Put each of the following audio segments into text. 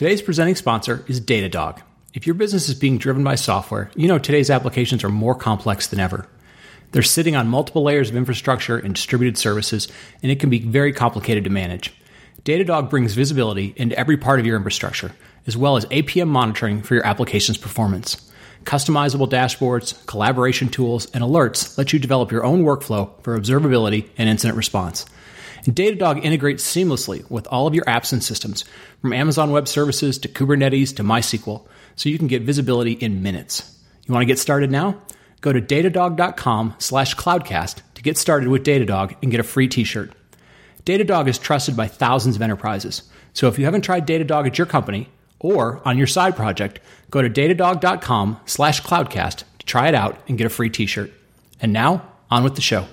Today's presenting sponsor is Datadog. If your business is being driven by software, you know today's applications are more complex than ever. They're sitting on multiple layers of infrastructure and distributed services, and it can be very complicated to manage. Datadog brings visibility into every part of your infrastructure, as well as APM monitoring for your application's performance. Customizable dashboards, collaboration tools, and alerts let you develop your own workflow for observability and incident response. And Datadog integrates seamlessly with all of your apps and systems, from Amazon Web Services to Kubernetes to MySQL, so you can get visibility in minutes. You want to get started now? Go to datadog.com slash cloudcast to get started with Datadog and get a free t-shirt. Datadog is trusted by thousands of enterprises. So if you haven't tried Datadog at your company or on your side project, go to datadog.com slash cloudcast to try it out and get a free t-shirt. And now, on with the show.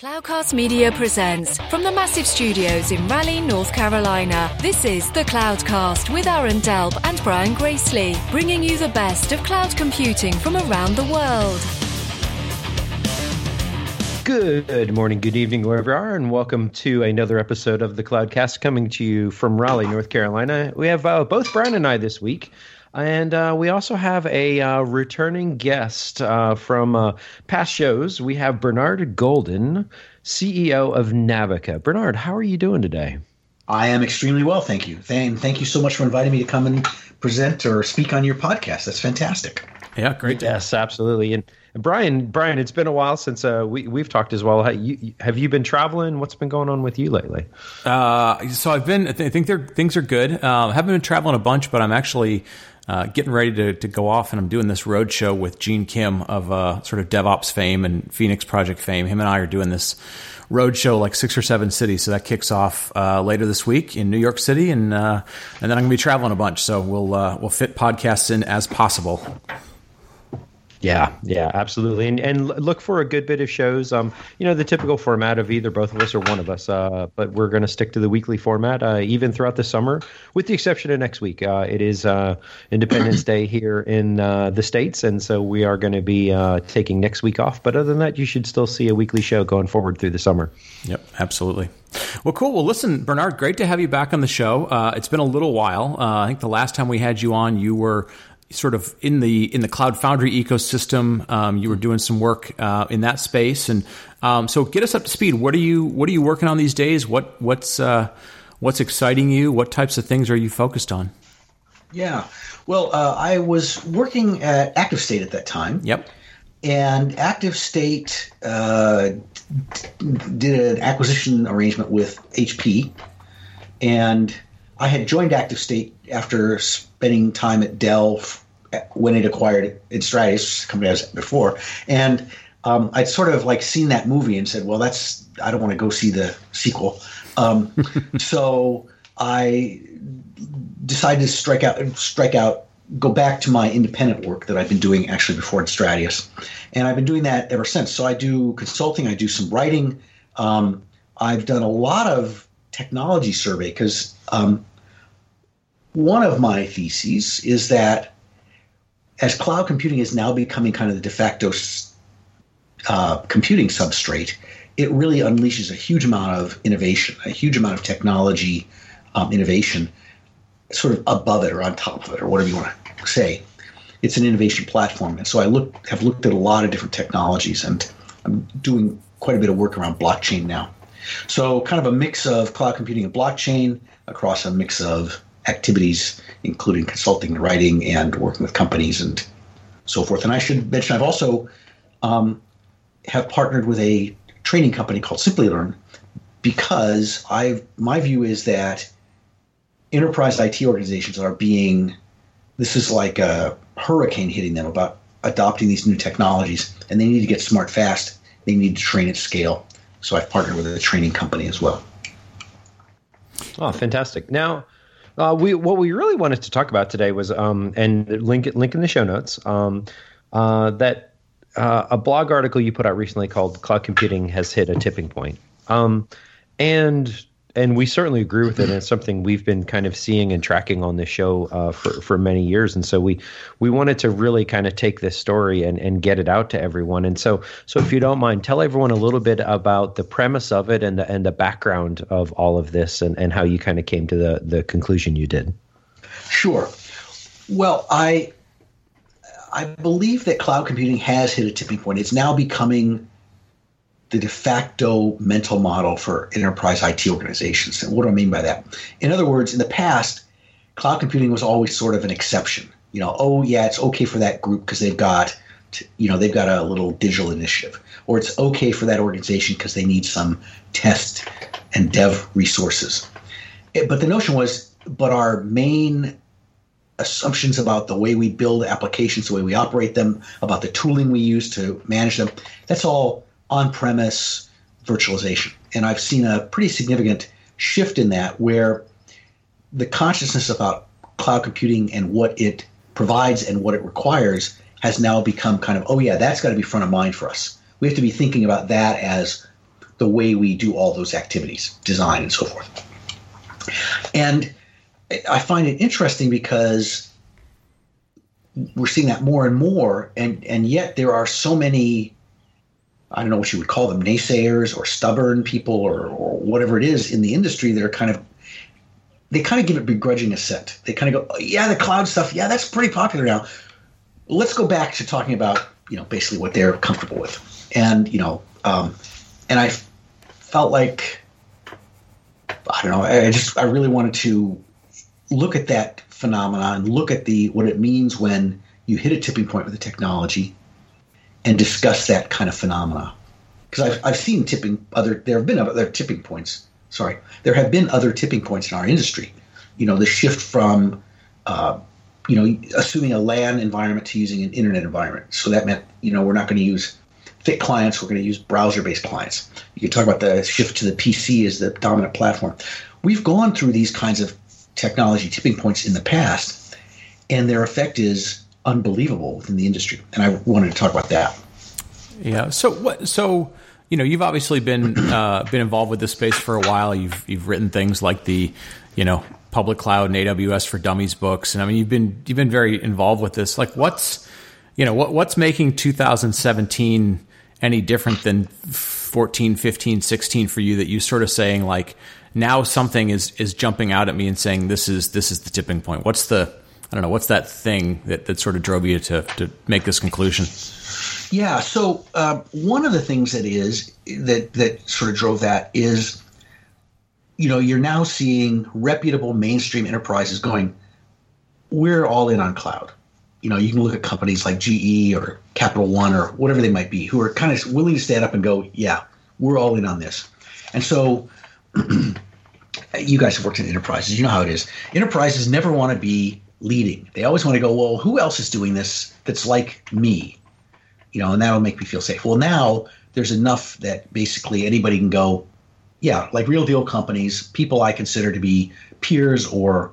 Cloudcast Media presents from the massive studios in Raleigh, North Carolina. This is the Cloudcast with Aaron Delp and Brian Gracely, bringing you the best of cloud computing from around the world. Good morning, good evening, wherever you are, and welcome to another episode of the Cloudcast coming to you from Raleigh, North Carolina. We have uh, both Brian and I this week. And uh, we also have a uh, returning guest uh, from uh, past shows. We have Bernard Golden, CEO of Navica. Bernard, how are you doing today? I am extremely well, thank you. And thank you so much for inviting me to come and present or speak on your podcast. That's fantastic. Yeah, great. Yes, absolutely. And Brian, Brian, it's been a while since uh, we we've talked as well. Have you, have you been traveling? What's been going on with you lately? Uh, so I've been. I think things are good. Uh, haven't been traveling a bunch, but I'm actually uh, getting ready to, to go off, and I'm doing this road show with Gene Kim of uh, sort of DevOps fame and Phoenix Project fame. Him and I are doing this road show like six or seven cities. So that kicks off uh, later this week in New York City, and and then I'm going to be traveling a bunch. So we'll we'll fit podcasts in as possible. Yeah, yeah, absolutely, and and look for a good bit of shows. Um, you know, the typical format of either both of us or one of us. Uh, but we're going to stick to the weekly format, uh, even throughout the summer, with the exception of next week. Uh, it is uh, Independence Day here in uh, the states, and so we are going to be uh, taking next week off. But other than that, you should still see a weekly show going forward through the summer. Yep, absolutely. Well, cool. Well, listen, Bernard, great to have you back on the show. Uh, it's been a little while. I think the last time we had you on, you were sort of in the in the cloud foundry ecosystem um, you were doing some work uh, in that space. And um, so get us up to speed. What are you what are you working on these days? What what's uh, what's exciting you? What types of things are you focused on? Yeah. Well uh, i was working at ActiveState at that time. Yep. And ActiveState uh, did an acquisition arrangement with hp and i had joined ActiveState after spending time at Dell when it acquired Stratus, company I was before, and um, I'd sort of like seen that movie and said, "Well, that's I don't want to go see the sequel." Um, so I decided to strike out, strike out, go back to my independent work that I've been doing actually before at Stratus, and I've been doing that ever since. So I do consulting, I do some writing. Um, I've done a lot of technology survey because um, one of my theses is that as cloud computing is now becoming kind of the de facto uh, computing substrate, it really unleashes a huge amount of innovation, a huge amount of technology um, innovation, sort of above it or on top of it or whatever you want to say. It's an innovation platform, and so I look have looked at a lot of different technologies, and I'm doing quite a bit of work around blockchain now. So, kind of a mix of cloud computing and blockchain across a mix of activities, including consulting and writing and working with companies and so forth. And I should mention I've also um, have partnered with a training company called Simplilearn because I my view is that enterprise IT organizations are being this is like a hurricane hitting them about adopting these new technologies and they need to get smart fast. They need to train at scale. So I've partnered with a training company as well. Oh, fantastic. Now, uh, we what we really wanted to talk about today was um, and link link in the show notes um, uh, that uh, a blog article you put out recently called "Cloud Computing Has Hit a Tipping Point," um, and and we certainly agree with it. And it's something we've been kind of seeing and tracking on this show uh, for for many years. And so we we wanted to really kind of take this story and and get it out to everyone. And so so if you don't mind, tell everyone a little bit about the premise of it and the and the background of all of this and and how you kind of came to the the conclusion you did. Sure. Well, I I believe that cloud computing has hit a tipping point. It's now becoming the de facto mental model for enterprise IT organizations. And what do I mean by that? In other words, in the past, cloud computing was always sort of an exception. You know, oh yeah, it's okay for that group because they've got, you know, they've got a little digital initiative, or it's okay for that organization because they need some test and dev resources. It, but the notion was, but our main assumptions about the way we build applications, the way we operate them, about the tooling we use to manage them, that's all on premise virtualization. And I've seen a pretty significant shift in that where the consciousness about cloud computing and what it provides and what it requires has now become kind of, oh, yeah, that's got to be front of mind for us. We have to be thinking about that as the way we do all those activities, design and so forth. And I find it interesting because we're seeing that more and more, and, and yet there are so many I don't know what you would call them, naysayers or stubborn people or, or whatever it is in the industry that are kind of they kind of give it begrudging assent. They kind of go, oh, yeah, the cloud stuff, yeah, that's pretty popular now. Let's go back to talking about you know basically what they're comfortable with, and you know, um, and I felt like I don't know, I just I really wanted to look at that phenomenon, look at the what it means when you hit a tipping point with the technology, and discuss that kind of phenomena. Because I've, I've seen tipping other there have been other tipping points. Sorry, there have been other tipping points in our industry. You know, the shift from uh, you know assuming a LAN environment to using an internet environment. So that meant you know we're not going to use thick clients. We're going to use browser-based clients. You can talk about the shift to the PC as the dominant platform. We've gone through these kinds of technology tipping points in the past, and their effect is unbelievable within the industry. And I wanted to talk about that. Yeah. So what? So you know, you've obviously been uh, been involved with this space for a while. You've you've written things like the, you know, public cloud and AWS for Dummies books, and I mean, you've been you've been very involved with this. Like, what's you know what what's making 2017 any different than 14, 15, 16 for you? That you sort of saying like now something is is jumping out at me and saying this is this is the tipping point. What's the I don't know. What's that thing that, that sort of drove you to, to make this conclusion? Yeah. So uh, one of the things that is that that sort of drove that is, you know, you're now seeing reputable mainstream enterprises going, we're all in on cloud. You know, you can look at companies like GE or Capital One or whatever they might be, who are kind of willing to stand up and go, yeah, we're all in on this. And so, you guys have worked in enterprises. You know how it is. Enterprises never want to be leading. They always want to go, well, who else is doing this that's like me? You know, and that'll make me feel safe. Well, now there's enough that basically anybody can go, yeah, like real deal companies, people I consider to be peers or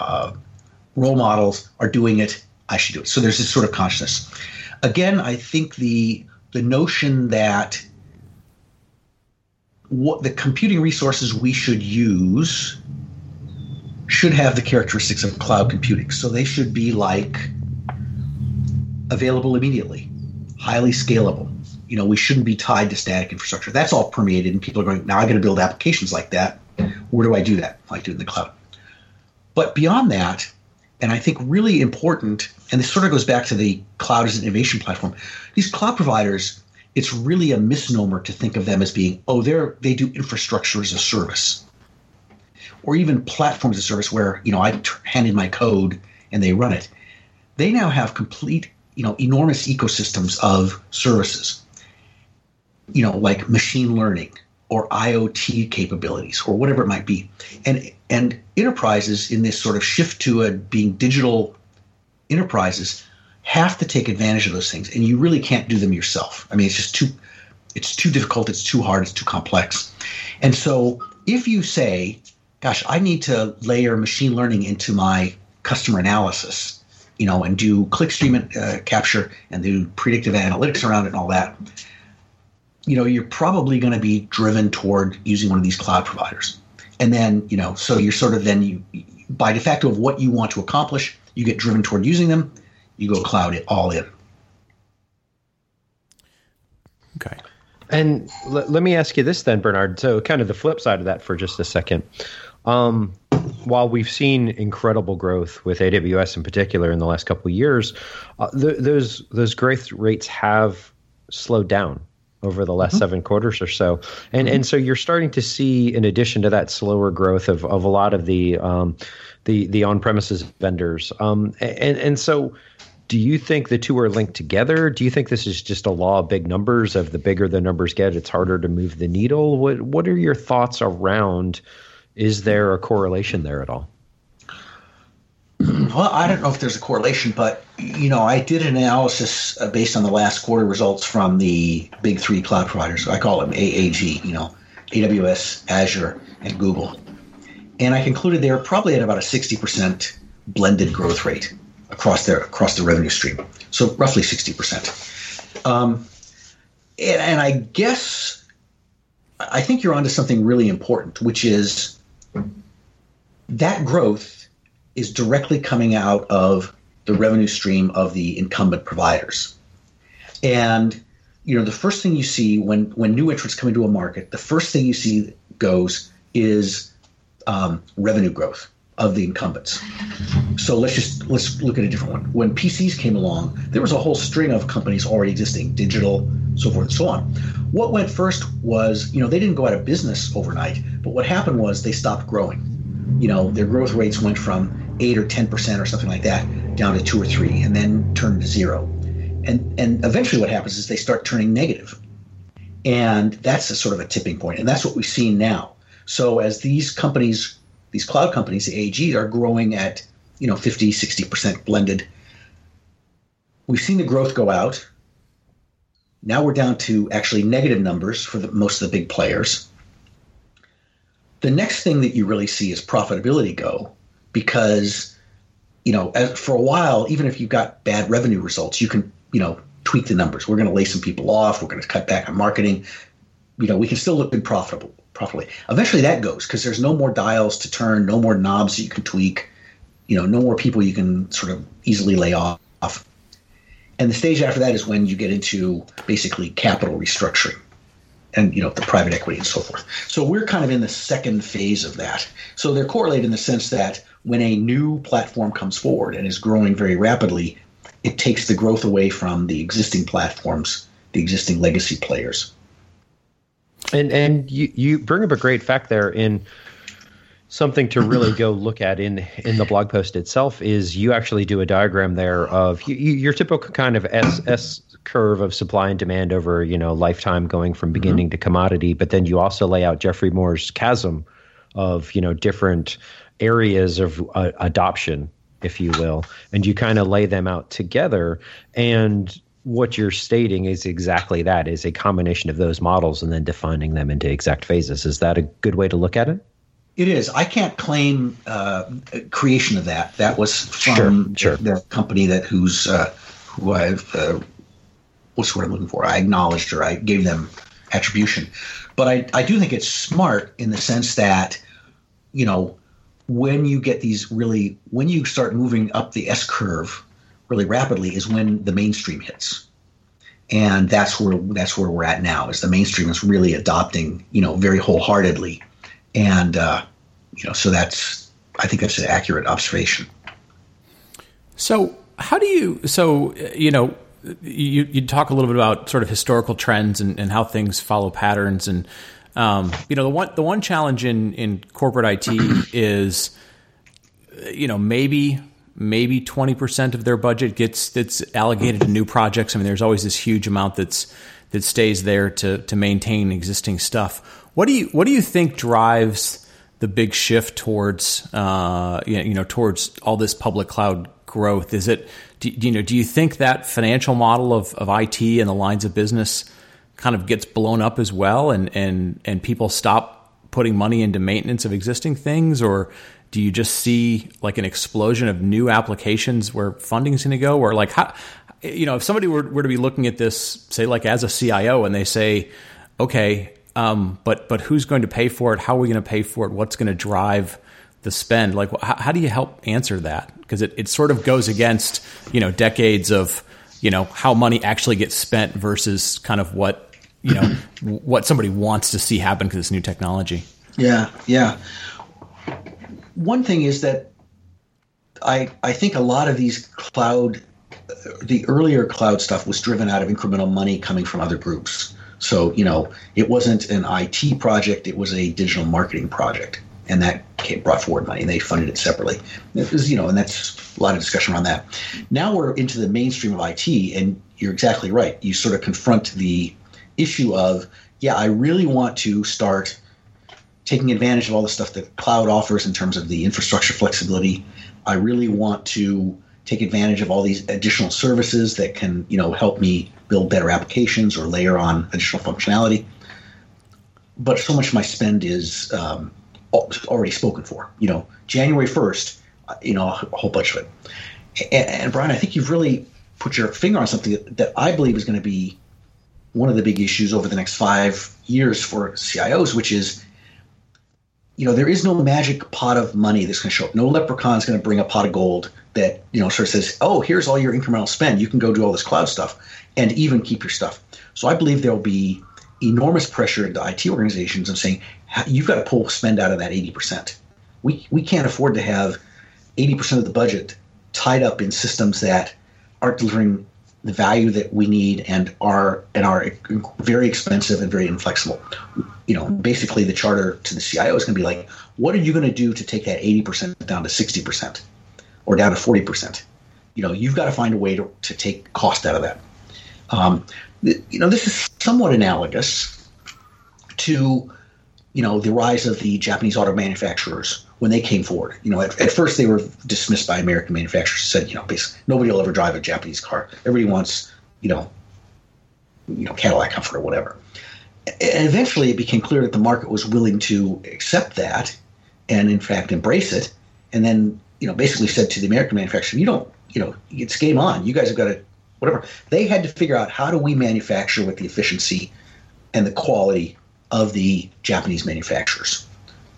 uh, role models are doing it. I should do it. So there's this sort of consciousness. Again, I think the the notion that what the computing resources we should use should have the characteristics of cloud computing. So they should be like available immediately, highly scalable. You know, we shouldn't be tied to static infrastructure. That's all permeated, and people are going, now I'm going to build applications like that. Where do I do that? I do it in the cloud. But beyond that, and I think really important, and this sort of goes back to the cloud as an innovation platform, these cloud providers, it's really a misnomer to think of them as being, oh, they're they do infrastructure as a service or even platforms of service where you know I hand in my code and they run it. They now have complete, you know, enormous ecosystems of services. You know, like machine learning or IoT capabilities or whatever it might be. And and enterprises in this sort of shift to a being digital enterprises have to take advantage of those things and you really can't do them yourself. I mean it's just too it's too difficult, it's too hard, it's too complex. And so if you say gosh, I need to layer machine learning into my customer analysis, you know, and do clickstream uh, capture and do predictive analytics around it and all that. You know, you're probably going to be driven toward using one of these cloud providers. And then, you know, so you're sort of then you, by de facto of what you want to accomplish, you get driven toward using them. You go cloud it all in. Okay. And l- let me ask you this then, Bernard. So, kind of the flip side of that for just a second. Um, while we've seen incredible growth with AWS in particular in the last couple of years, uh, th- those those growth rates have slowed down over the last mm-hmm. seven quarters or so, and mm-hmm. and so you're starting to see, in addition to that slower growth of, of a lot of the um, the the on premises vendors, um, and and so do you think the two are linked together? Do you think this is just a law of big numbers? Of the bigger the numbers get, it's harder to move the needle. What What are your thoughts around? Is there a correlation there at all? Well, I don't know if there's a correlation, but you know, I did an analysis uh, based on the last quarter results from the big three cloud providers. I call them AAG. You know, AWS, Azure, and Google, and I concluded they were probably at about a sixty percent blended growth rate across their across the revenue stream. So roughly sixty percent. Um, and, and I guess I think you're onto something really important, which is that growth is directly coming out of the revenue stream of the incumbent providers. And you know, the first thing you see when when new entrants come into a market, the first thing you see goes is um, revenue growth of the incumbents. So let's just let's look at a different one. When PCs came along, there was a whole string of companies already existing, digital, so forth and so on. What went first was, you know, they didn't go out of business overnight, but what happened was they stopped growing. You know, their growth rates went from eight or ten percent or something like that down to two or three, and then turned to zero. And and eventually, what happens is they start turning negative, and that's a sort of a tipping point, and that's what we've seen now. So as these companies these cloud companies, the AG, are growing at you know 50, 60% blended. We've seen the growth go out. Now we're down to actually negative numbers for the, most of the big players. The next thing that you really see is profitability go because you know as, for a while even if you've got bad revenue results you can you know tweak the numbers we're going to lay some people off we're going to cut back on marketing you know we can still look good profitable properly. Eventually that goes because there's no more dials to turn, no more knobs that you can tweak, you know, no more people you can sort of easily lay off. And the stage after that is when you get into basically capital restructuring and you know the private equity and so forth. So we're kind of in the second phase of that. So they're correlated in the sense that when a new platform comes forward and is growing very rapidly, it takes the growth away from the existing platforms, the existing legacy players. And and you, you bring up a great fact there in something to really go look at in in the blog post itself is you actually do a diagram there of you, your typical kind of S S curve of supply and demand over you know lifetime going from mm-hmm. beginning mm-hmm. to commodity, but then you also lay out Geoffrey Moore's chasm of you know different areas of uh, adoption if you will and you kind of lay them out together and what you're stating is exactly that is a combination of those models and then defining them into exact phases is that a good way to look at it it is. I can't claim uh, creation of that. That was from sure, sure. The, the, company that who's uh, who i've uh, what's what i'm looking for? I acknowledged or i gave them attribution. But I, I do think it's smart in the sense that you know when you get these really when you start moving up the s curve really rapidly is when the mainstream hits. And that's where that's where we're at now is the mainstream is really adopting you know very wholeheartedly and uh, you know so that's i think that's an accurate observation so how do you so you know you you talk a little bit about sort of historical trends and, and how things follow patterns and um, you know the one the one challenge in in corporate IT is you know maybe maybe 20% of their budget gets that's allocated to new projects. I mean, there's always this huge amount that's that stays there to to maintain existing stuff. What do you what do you think drives the big shift towards uh, you know towards all this public cloud growth? Is it do, you know do you think that financial model of, of IT and the lines of business kind of gets blown up as well, and and and people stop putting money into maintenance of existing things, or do you just see like an explosion of new applications where funding's going to go or like how you know if somebody were, were to be looking at this say like as a cio and they say okay um, but but who's going to pay for it? How are we going to pay for it? What's going to drive the spend? Like how, how do you help answer that? Because it, it sort of goes against you know decades of you know how money actually gets spent versus kind of what you know what somebody wants to see happen because it's new technology. Yeah yeah. One thing is that I I think a lot of these cloud, the earlier cloud stuff was driven out of incremental money coming from other groups. So you know, it wasn't an IT project; it was a digital marketing project, and that came, brought forward money, and they funded it separately. It was, you know, and that's a lot of discussion around that. Now we're into the mainstream of IT, and you're exactly right. You sort of confront the issue of, yeah, I really want to start taking advantage of all the stuff that cloud offers in terms of the infrastructure flexibility. I really want to take advantage of all these additional services that can, you know, help me build better applications or layer on additional functionality. But so much of my spend is um, already spoken for. You know, January first, you know, a whole bunch of it. And, and Brian, I think you've really put your finger on something that, that I believe is going to be one of the big issues over the next five years for CIOs, which is you know, there is no magic pot of money that's going to show up. No leprechaun is going to bring a pot of gold that, you know, sort of says, oh, here's all your incremental spend. You can go do all this cloud stuff and even keep your stuff. So I believe there'll be enormous pressure into IT organizations of saying, you've got to pull spend out of that 80%. We, we can't afford to have 80% of the budget tied up in systems that aren't delivering the value that we need and are and are very expensive and very inflexible. You know, basically the charter to the CIO is going to be like, what are you going to do to take that 80% down to 60% or down to 40%? You know, you've got to find a way to, to take cost out of that. Um, you know, this is somewhat analogous to, you know, the rise of the Japanese auto manufacturers when they came forward. You know, at, at first they were dismissed by American manufacturers. Said, you know, basically nobody will ever drive a Japanese car. Everybody wants, you know, you know, Cadillac Comfort or whatever. And eventually, it became clear that the market was willing to accept that, and in fact embrace it. And then, you know, basically said to the American manufacturer, "You don't, you know, it's game on. You guys have got to, whatever." They had to figure out how do we manufacture with the efficiency and the quality of the Japanese manufacturers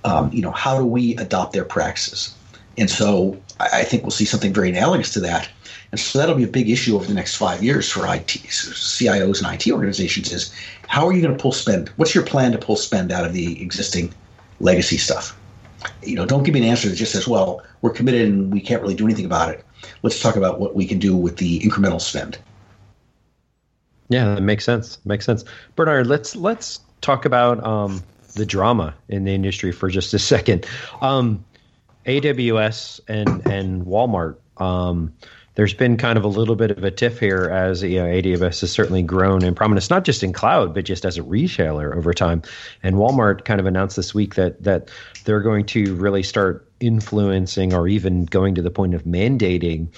um, you know, how do we adopt their practices? And so I, I think we'll see something very analogous to that. And so that'll be a big issue over the next five years for IT, CIOs and IT organizations is how are you going to pull spend? What's your plan to pull spend out of the existing legacy stuff? You know, don't give me an answer that just says, well, we're committed and we can't really do anything about it. Let's talk about what we can do with the incremental spend. Yeah, that makes sense. Makes sense. Bernard, let's let's talk about um, the drama in the industry for just a second. Um, AWS and and Walmart. Um, there's been kind of a little bit of a tiff here as you know, AWS has certainly grown in prominence, not just in cloud, but just as a retailer over time. And Walmart kind of announced this week that that they're going to really start influencing or even going to the point of mandating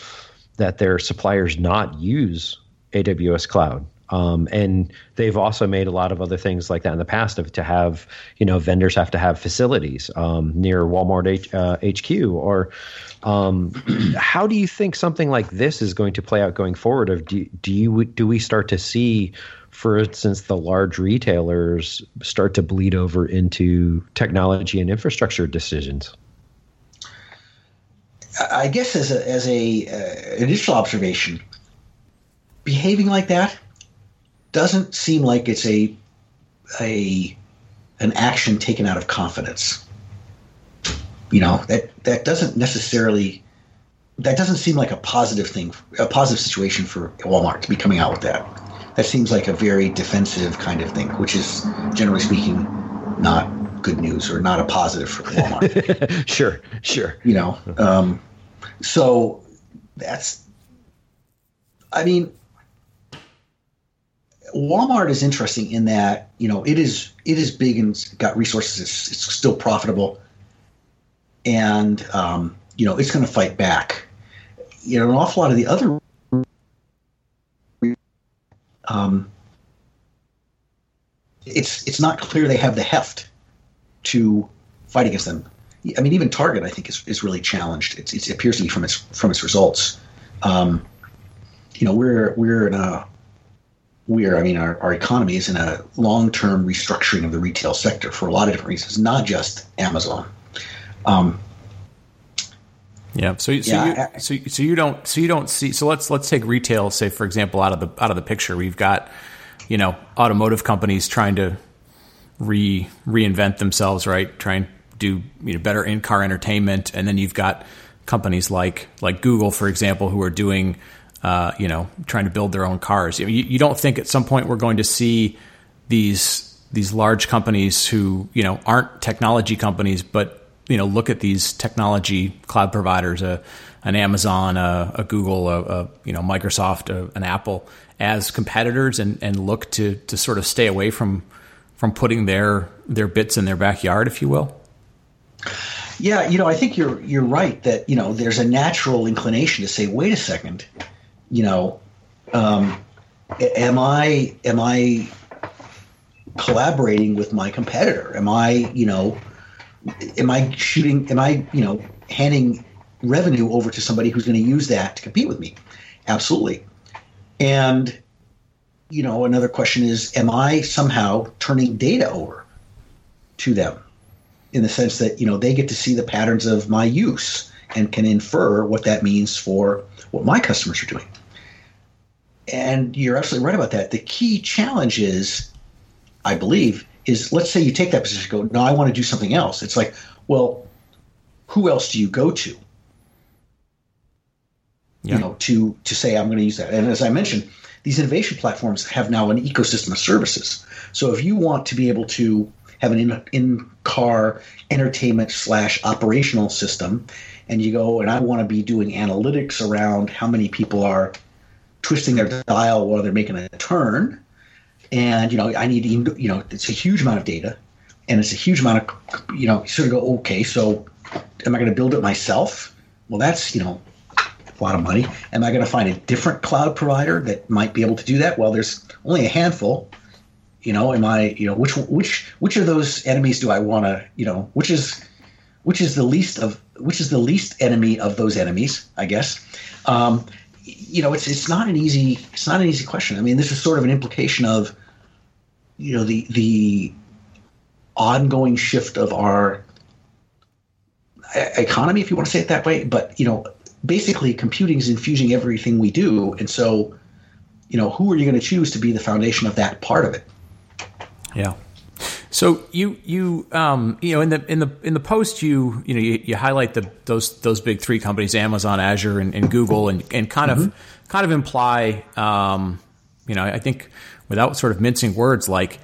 that their suppliers not use AWS cloud. Um, and they've also made a lot of other things like that in the past of to have, you know, vendors have to have facilities um, near Walmart H, uh, HQ or um, how do you think something like this is going to play out going forward? Of do, do you do we start to see, for instance, the large retailers start to bleed over into technology and infrastructure decisions? I guess as a as a uh, initial observation, behaving like that doesn't seem like it's a a an action taken out of confidence. You know that that doesn't necessarily that doesn't seem like a positive thing, a positive situation for Walmart to be coming out with that. That seems like a very defensive kind of thing, which is generally speaking not good news or not a positive for Walmart. sure, sure. You know, um, so that's. I mean, Walmart is interesting in that you know it is it is big and got resources. It's, it's still profitable, and um, you know it's going to fight back. You know, an awful lot of the other um, it's it's not clear they have the heft to fight against them. I mean, even Target, I think, is, is really challenged. It's, it appears to be from its from its results. Um, you know, we're we're in a we are, I mean, our, our economy is in a long term restructuring of the retail sector for a lot of different reasons, not just Amazon. Um, yeah. So, so, yeah, you, so, so you don't, so you don't see. So let's let's take retail, say for example, out of the out of the picture. We've got, you know, automotive companies trying to re reinvent themselves, right? Trying to do you know better in car entertainment, and then you've got companies like like Google, for example, who are doing uh, you know trying to build their own cars. You, you don't think at some point we're going to see these these large companies who you know aren't technology companies, but you know look at these technology cloud providers, a, an Amazon, a, a Google, a, a, you know Microsoft, an Apple, as competitors, and, and look to to sort of stay away from from putting their their bits in their backyard, if you will. Yeah, you know, I think you're you're right that you know there's a natural inclination to say, wait a second, you know, um, am I am I collaborating with my competitor? Am I you know, am I shooting? Am I you know handing revenue over to somebody who's going to use that to compete with me? Absolutely. And you know, another question is, am I somehow turning data over to them? in the sense that you know they get to see the patterns of my use and can infer what that means for what my customers are doing. And you're absolutely right about that. The key challenge is, I believe, is let's say you take that position, go, no, I want to do something else. It's like, well, who else do you go to? Yeah. You know, to to say I'm going to use that. And as I mentioned, these innovation platforms have now an ecosystem of services. So if you want to be able to have an in, in car entertainment slash operational system, and you go oh, and I want to be doing analytics around how many people are twisting their dial while they're making a turn, and you know I need you know it's a huge amount of data, and it's a huge amount of you know you sort of go okay so am I going to build it myself? Well, that's you know a lot of money. Am I going to find a different cloud provider that might be able to do that? Well, there's only a handful. You know, am I, you know, which which which of those enemies do I want to, you know, which is which is the least of which is the least enemy of those enemies, I guess. Um, you know, it's it's not an easy it's not an easy question. I mean, this is sort of an implication of you know the the ongoing shift of our economy, if you want to say it that way. But you know, basically, computing is infusing everything we do, and so you know, who are you going to choose to be the foundation of that part of it? Yeah. So you you um, you know in the in the in the post you you know you, you highlight the those those big three companies Amazon Azure and, and Google and, and kind mm-hmm. of kind of imply um, you know I think without sort of mincing words like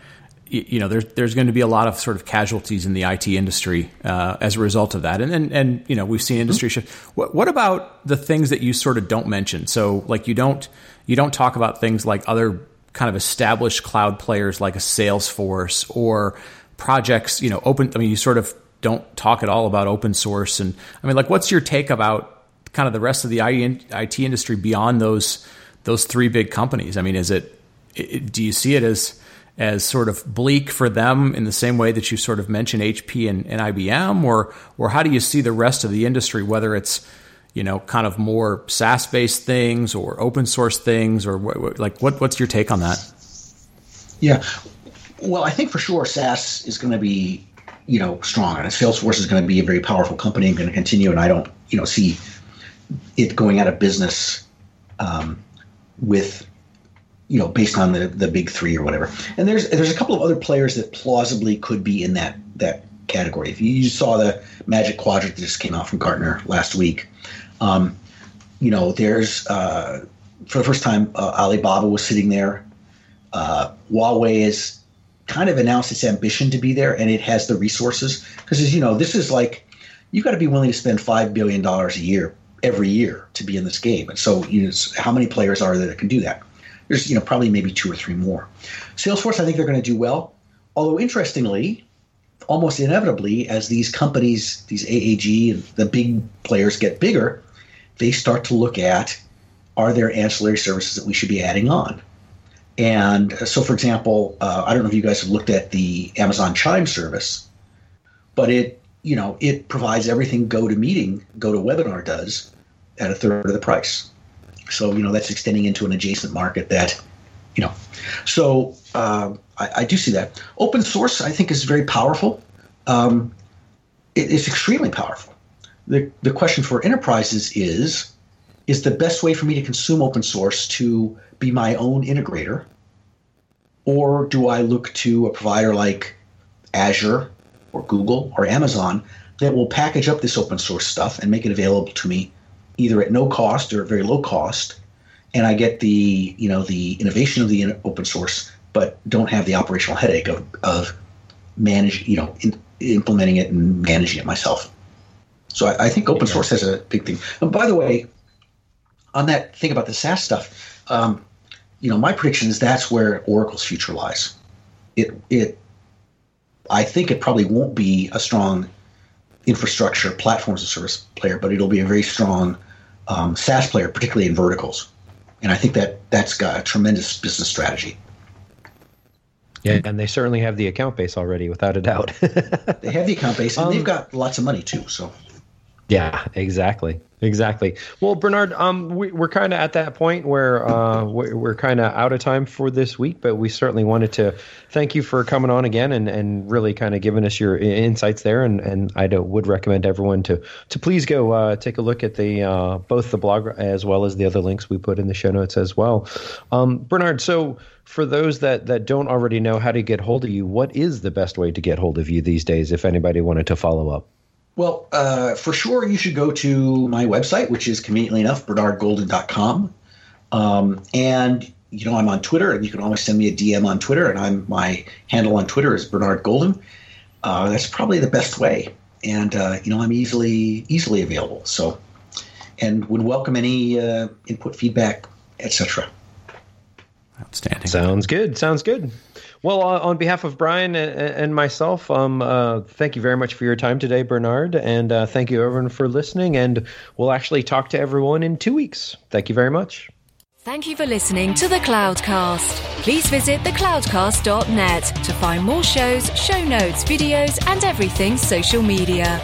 you know there's there's going to be a lot of sort of casualties in the IT industry uh, as a result of that and, and and you know we've seen industry mm-hmm. shift what, what about the things that you sort of don't mention so like you don't you don't talk about things like other kind of established cloud players like a Salesforce or projects, you know, open. I mean, you sort of don't talk at all about open source. And I mean, like, what's your take about kind of the rest of the IT industry beyond those those three big companies? I mean, is it, it do you see it as as sort of bleak for them in the same way that you sort of mentioned HP and, and IBM, or or how do you see the rest of the industry, whether it's you know, kind of more SaaS based things or open source things, or what, like what, what's your take on that? Yeah, well, I think for sure SaaS is going to be you know strong, and Salesforce is going to be a very powerful company and going to continue. And I don't you know see it going out of business um, with you know based on the the big three or whatever. And there's there's a couple of other players that plausibly could be in that that category. If you saw the Magic Quadrant that just came out from Gartner last week, um, you know, there's uh, for the first time, uh, Alibaba was sitting there. Uh, Huawei has kind of announced its ambition to be there, and it has the resources because, as you know, this is like you got to be willing to spend five billion dollars a year every year to be in this game. And so, you know, how many players are there that can do that? There's, you know, probably maybe two or three more. Salesforce, I think they're going to do well. Although, interestingly, almost inevitably, as these companies, these AAG and the big players get bigger, they start to look at are there ancillary services that we should be adding on? And so, for example, uh, I don't know if you guys have looked at the Amazon Chime service, but it you know it provides everything GoToMeeting, GoToWebinar does at a third of the price. So you know that's extending into an adjacent market that you know. So uh, I, I, do see that open source. I think is very powerful. Um, it, it's extremely powerful the, the question for enterprises is is the best way for me to consume open source to be my own integrator or do i look to a provider like azure or Google or Amazon that will package up this open source stuff and make it available to me either at no cost or at very low cost and I get the you know the innovation of the open source, but don't have the operational headache of of manage you know in, implementing it and managing it myself. So I, I think open source has a big thing. And by the way, on that thing about the SaaS stuff, um, you know my prediction is that's where Oracle's future lies. It it I think it probably won't be a strong infrastructure platforms as a service player, but it'll be a very strong um, SaaS player, particularly in verticals and I think that that's got a tremendous business strategy. Yeah, and they certainly have the account base already, without a doubt. they have the account base, and um, they've got lots of money too. So, yeah, exactly. Exactly. Well, Bernard, um, we, are kind of at that point where uh, we're, kind of out of time for this week, but we certainly wanted to thank you for coming on again and, and really kind of giving us your insights there. And, and I would recommend everyone to to please go uh, take a look at the uh, both the blog as well as the other links we put in the show notes as well. Um, Bernard, so for those that that don't already know how to get hold of you, what is the best way to get hold of you these days? If anybody wanted to follow up. Well, uh, for sure, you should go to my website, which is conveniently enough, bernardgolden.com. Um, and, you know, I'm on Twitter, and you can always send me a DM on Twitter, and I'm my handle on Twitter is Bernard Golden. Uh, that's probably the best way. And, uh, you know, I'm easily easily available. So, and would welcome any uh, input, feedback, etc. Outstanding. Sounds good. Sounds good. Well, on behalf of Brian and, and myself, um, uh, thank you very much for your time today, Bernard, and uh, thank you everyone for listening. And we'll actually talk to everyone in two weeks. Thank you very much. Thank you for listening to the Cloudcast. Please visit thecloudcast.net to find more shows, show notes, videos, and everything social media.